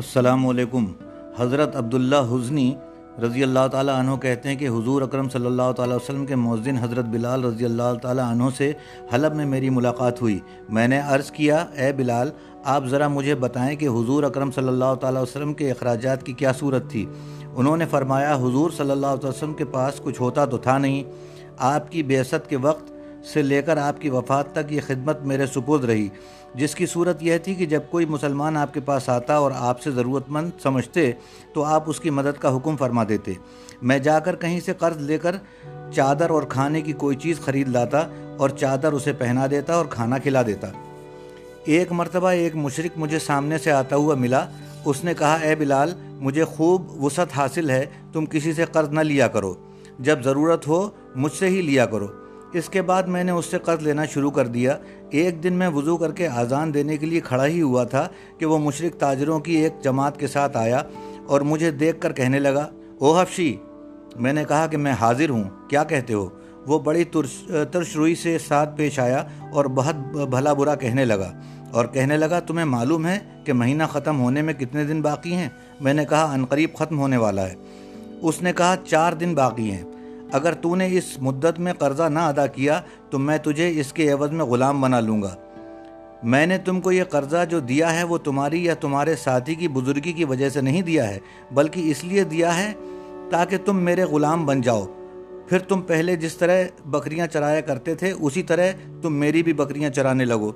السلام علیکم۔ حضرت عبداللہ حزنی رضی اللہ تعالیٰ عنہ کہتے ہیں کہ حضور اکرم صلی اللہ تعالیٰ وسلم کے مؤذن حضرت بلال رضی اللہ تعالیٰ عنہ سے حلب میں میری ملاقات ہوئی۔ میں نے عرض کیا، اے بلال، آپ ذرا مجھے بتائیں کہ حضور اکرم صلی اللہ تعالیٰ وسلم کے اخراجات کی کیا صورت تھی؟ انہوں نے فرمایا، حضور صلی اللہ علیہ وسلم کے پاس کچھ ہوتا تو تھا نہیں۔ آپ کی بیست کے وقت سے لے کر آپ کی وفات تک یہ خدمت میرے سپرد رہی۔ جس کی صورت یہ تھی کہ جب کوئی مسلمان آپ کے پاس آتا اور آپ سے ضرورت مند سمجھتے تو آپ اس کی مدد کا حکم فرما دیتے۔ میں جا کر کہیں سے قرض لے کر چادر اور کھانے کی کوئی چیز خرید لاتا اور چادر اسے پہنا دیتا اور کھانا کھلا دیتا۔ ایک مرتبہ ایک مشرق مجھے سامنے سے آتا ہوا ملا۔ اس نے کہا، اے بلال، مجھے خوب وسعت حاصل ہے، تم کسی سے قرض نہ لیا کرو۔ جب ضرورت ہو، مجھ سے ہی لیا کرو۔ اس کے بعد میں نے اس سے قرض لینا شروع کر دیا۔ ایک دن میں وضو کر کے آزان دینے کے لیے کھڑا ہی ہوا تھا کہ وہ مشرق تاجروں کی ایک جماعت کے ساتھ آیا اور مجھے دیکھ کر کہنے لگا، او حفشی میں نے کہا کہ میں حاضر ہوں۔ کیا کہتے ہو؟ وہ بڑی ترش روئی سے ساتھ پیش آیا اور بہت بھلا برا کہنے لگا اور کہنے لگا، تمہیں معلوم ہے کہ مہینہ ختم ہونے میں کتنے دن باقی ہیں؟ میں نے کہا عنقریب ختم ہونے والا ہے۔ اس نے کہا، چار دن باقی ہیں۔ اگر تو نے اس مدت میں قرضہ نہ ادا کیا تو میں تجھے اس کے عوض میں غلام بنا لوں گا۔ میں نے تم کو یہ قرضہ جو دیا ہے وہ تمہاری یا تمہارے ساتھی کی بزرگی کی وجہ سے نہیں دیا ہے، بلکہ اس لیے دیا ہے تاکہ تم میرے غلام بن جاؤ۔ پھر تم پہلے جس طرح بکریاں چرایا کرتے تھے، اسی طرح تم میری بھی بکریاں چرانے لگو۔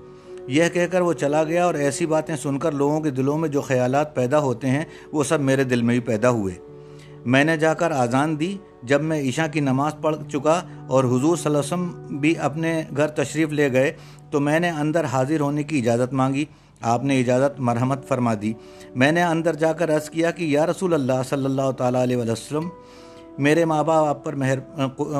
یہ کہہ کر وہ چلا گیا اور ایسی باتیں سن کر لوگوں کے دلوں میں جو خیالات پیدا ہوتے ہیں، وہ سب میرے دل میں ہی پیدا ہوئے۔ میں نے جا کر آزان دی جب میں عشاء کی نماز پڑھ چکا اور حضور صلی اللہ علیہ وسلم بھی اپنے گھر تشریف لے گئے، تو میں نے اندر حاضر ہونے کی اجازت مانگی۔ آپ نے اجازت مرحمت فرما دی۔ میں نے اندر جا کر عرض کیا کہ یا رسول اللہ صلی اللہ تعالیٰ علیہ وسلم، میرے ماں باپ آپ پر مہر،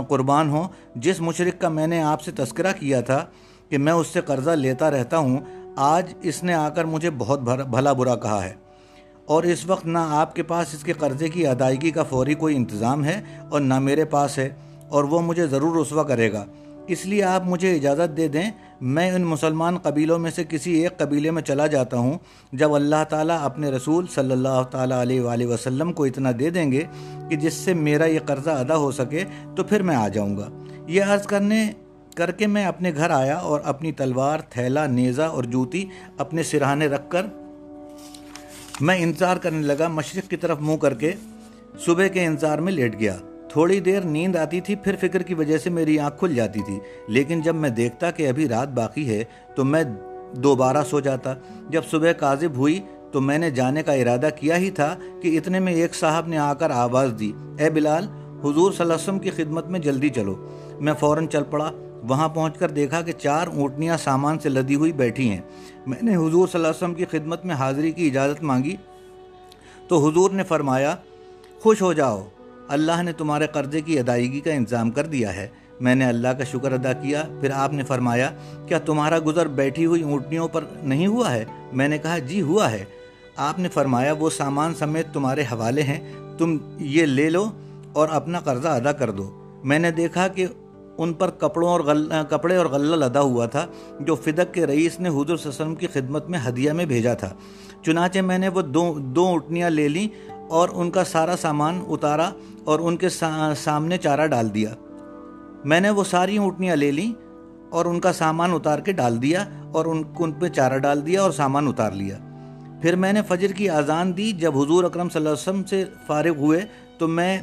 قربان ہوں۔ جس مشرق کا میں نے آپ سے تذکرہ کیا تھا کہ میں اس سے قرضہ لیتا رہتا ہوں، آج اس نے آ کر مجھے بہت بھلا برا کہا ہے۔ اور اس وقت نہ آپ کے پاس اس کے قرضے کی ادائیگی کا فوری کوئی انتظام ہے اور نہ میرے پاس ہے اور وہ مجھے ضرور رسوا کرے گا۔ اس لیے آپ مجھے اجازت دے دیں، میں ان مسلمان قبیلوں میں سے کسی ایک قبیلے میں چلا جاتا ہوں، جب اللہ تعالیٰ اپنے رسول صلی اللہ تعالیٰ علیہ وآلہ وسلم کو اتنا دے دیں گے کہ جس سے میرا یہ قرضہ ادا ہو سکے تو پھر میں آ جاؤں گا۔ یہ عرض کرنے، کر کے میں اپنے گھر آیا اور اپنی تلوار، تھیلا، نیزہ اور جوتی اپنے سرہانے رکھ کر میں انتظار کرنے لگا، مشرق کی طرف منہ کر کے۔ صبح کے انتظار میں لیٹ گیا۔ تھوڑی دیر نیند آتی تھی، پھر فکر کی وجہ سے میری آنکھ کھل جاتی تھی۔ لیکن جب میں دیکھتا کہ ابھی رات باقی ہے، تو میں دوبارہ سو جاتا۔ جب صبح کاذب ہوئی، تو میں نے جانے کا ارادہ کیا ہی تھا کہ اتنے میں ایک صاحب نے آ کر آواز دی، اے بلال، حضور صلی اللہ علیہ وسلم کی خدمت میں جلدی چلو۔ میں فوراً چل پڑا۔ وہاں پہنچ کر دیکھا کہ چار اونٹنیاں سامان سے لدی ہوئی بیٹھی ہیں۔ میں نے حضور صلی اللہ علیہ وسلم کی خدمت میں حاضری کی اجازت مانگی۔ تو حضور نے فرمایا، خوش ہو جاؤ۔ اللہ نے تمہارے قرضے کی ادائیگی کا انتظام کر دیا ہے۔ میں نے اللہ کا شکر ادا کیا۔ پھر آپ نے فرمایا، کیا تمہارا گزر بیٹھی ہوئی اونٹنیوں پر نہیں ہوا ہے؟ میں نے کہا جی ہوا ہے۔ آپ نے فرمایا، وہ سامان سمیت تمہارے حوالے ہیں۔ تم یہ لے لو اور اپنا قرضہ ادا کر دو۔ میں نے دیکھا کہ ان پر کپڑوں اور غل کپڑے اور غلہ لدا ہوا تھا، جو فدق کے رئیس نے حضور صلی اللہ علیہ وسلم کی خدمت میں ہدیہ میں بھیجا تھا۔ چنانچہ میں نے وہ دو دو اٹھنیاں لے لیں اور ان کا سارا سامان اتارا اور ان کے سامنے چارہ ڈال دیا۔ میں نے وہ ساری اونٹنیاں لے لیں اور ان کا سامان اتار کے ڈال دیا اور ان ان پہ چارہ ڈال دیا اور سامان اتار لیا۔ پھر میں نے فجر کی اذان دی، جب حضور اکرم صلی اللہ علیہ وسلم سے فارغ ہوئے تو میں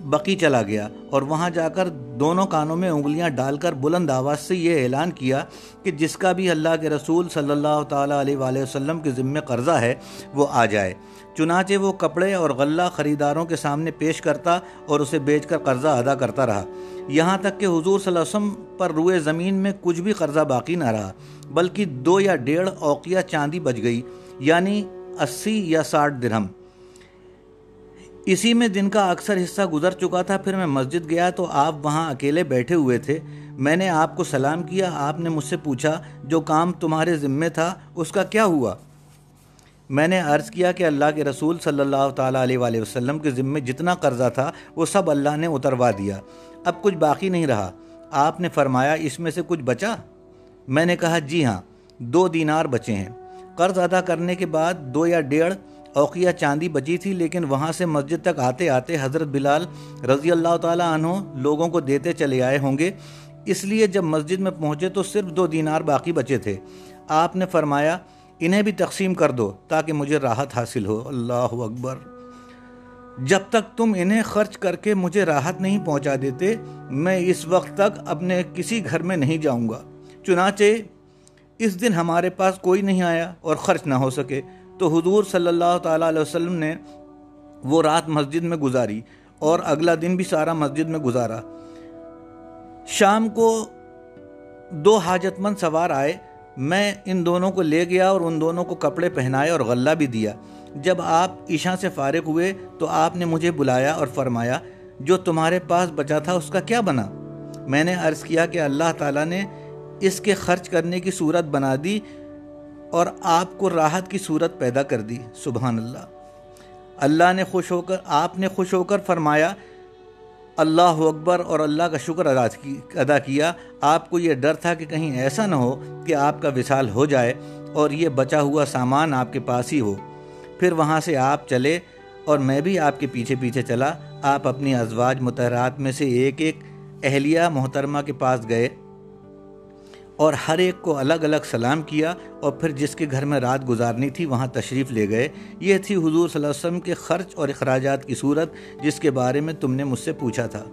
بقی چلا گیا اور وہاں جا کر دونوں کانوں میں انگلیاں ڈال کر بلند آواز سے یہ اعلان کیا کہ جس کا بھی اللہ کے رسول صلی اللہ تعالیٰ علیہ وآلہ وسلم کے ذمہ قرضہ ہے، وہ آ جائے۔ چنانچہ وہ کپڑے اور غلہ خریداروں کے سامنے پیش کرتا اور اسے بیچ کر قرضہ ادا کرتا رہا۔ یہاں تک کہ حضور صلی اللہ علیہ وسلم پر روئے زمین میں کچھ بھی قرضہ باقی نہ رہا، بلکہ دو یا ڈیڑھ اوقیہ چاندی بچ گئی یعنی اسی یا ساٹھ درہم۔ اسی میں دن کا اکثر حصہ گزر چکا تھا، پھر میں مسجد گیا تو آپ وہاں اکیلے بیٹھے ہوئے تھے۔ میں نے آپ کو سلام کیا، آپ نے مجھ سے پوچھا، جو کام تمہارے ذمے تھا، اس کا کیا ہوا؟ میں نے عرض کیا کہ اللہ کے رسول صلی اللہ تعالیٰ علیہ وآلہ وسلم کے ذمے جتنا قرضہ تھا، وہ سب اللہ نے اتروا دیا۔ اب کچھ باقی نہیں رہا۔ آپ نے فرمایا، اس میں سے کچھ بچا؟ میں نے کہا جی ہاں دو دینار بچے ہیں۔ قرض ادا کرنے کے بعد دو یا ڈیڑھ اوقیہ چاندی بچی تھی، لیکن وہاں سے مسجد تک آتے آتے حضرت بلال رضی اللہ تعالیٰ عنہ لوگوں کو دیتے چلے آئے ہوں گے۔ اس لیے جب مسجد میں پہنچے تو صرف دو دینار باقی بچے تھے۔ آپ نے فرمایا، انہیں بھی تقسیم کر دو تاکہ مجھے راحت حاصل ہو۔ اللہ اکبر۔ جب تک تم انہیں خرچ کر کے مجھے راحت نہیں پہنچا دیتے، میں اس وقت تک اپنے کسی گھر میں نہیں جاؤں گا۔ چنانچہ، اس دن ہمارے پاس کوئی نہیں آیا اور خرچ نہ ہو سکے۔ تو حضور صلی اللہ تعالیٰ علیہ وسلم نے وہ رات مسجد میں گزاری اور اگلا دن بھی سارا مسجد میں گزارا۔ شام کو دو حاجت مند سوار آئے۔ میں ان دونوں کو لے گیا اور ان دونوں کو کپڑے پہنائے اور غلہ بھی دیا۔ جب آپ عشاء سے فارغ ہوئے تو آپ نے مجھے بلایا اور فرمایا، جو تمہارے پاس بچا تھا اس کا کیا بنا؟ میں نے عرض کیا کہ اللہ تعالیٰ نے اس کے خرچ کرنے کی صورت بنا دی۔ اور آپ کو راحت کی صورت پیدا کر دی۔ سبحان اللہ۔ اللہ نے خوش ہو کر، آپ نے خوش ہو کر فرمایا، اللہ اکبر اور اللہ کا شکر ادا ادا کیا۔ آپ کو یہ ڈر تھا کہ کہیں ایسا نہ ہو کہ آپ کا وصال ہو جائے اور یہ بچا ہوا سامان آپ کے پاس ہی ہو۔ پھر وہاں سے آپ چلے اور میں بھی آپ کے پیچھے پیچھے چلا۔ آپ اپنی ازواج متحرات میں سے ایک ایک اہلیہ محترمہ کے پاس گئے۔ اور ہر ایک کو الگ الگ سلام کیا اور پھر جس کے گھر میں رات گزارنی تھی وہاں تشریف لے گئے۔ یہ تھی حضور صلی اللہ علیہ وسلم کے خرچ اور اخراجات کی صورت جس کے بارے میں تم نے مجھ سے پوچھا تھا۔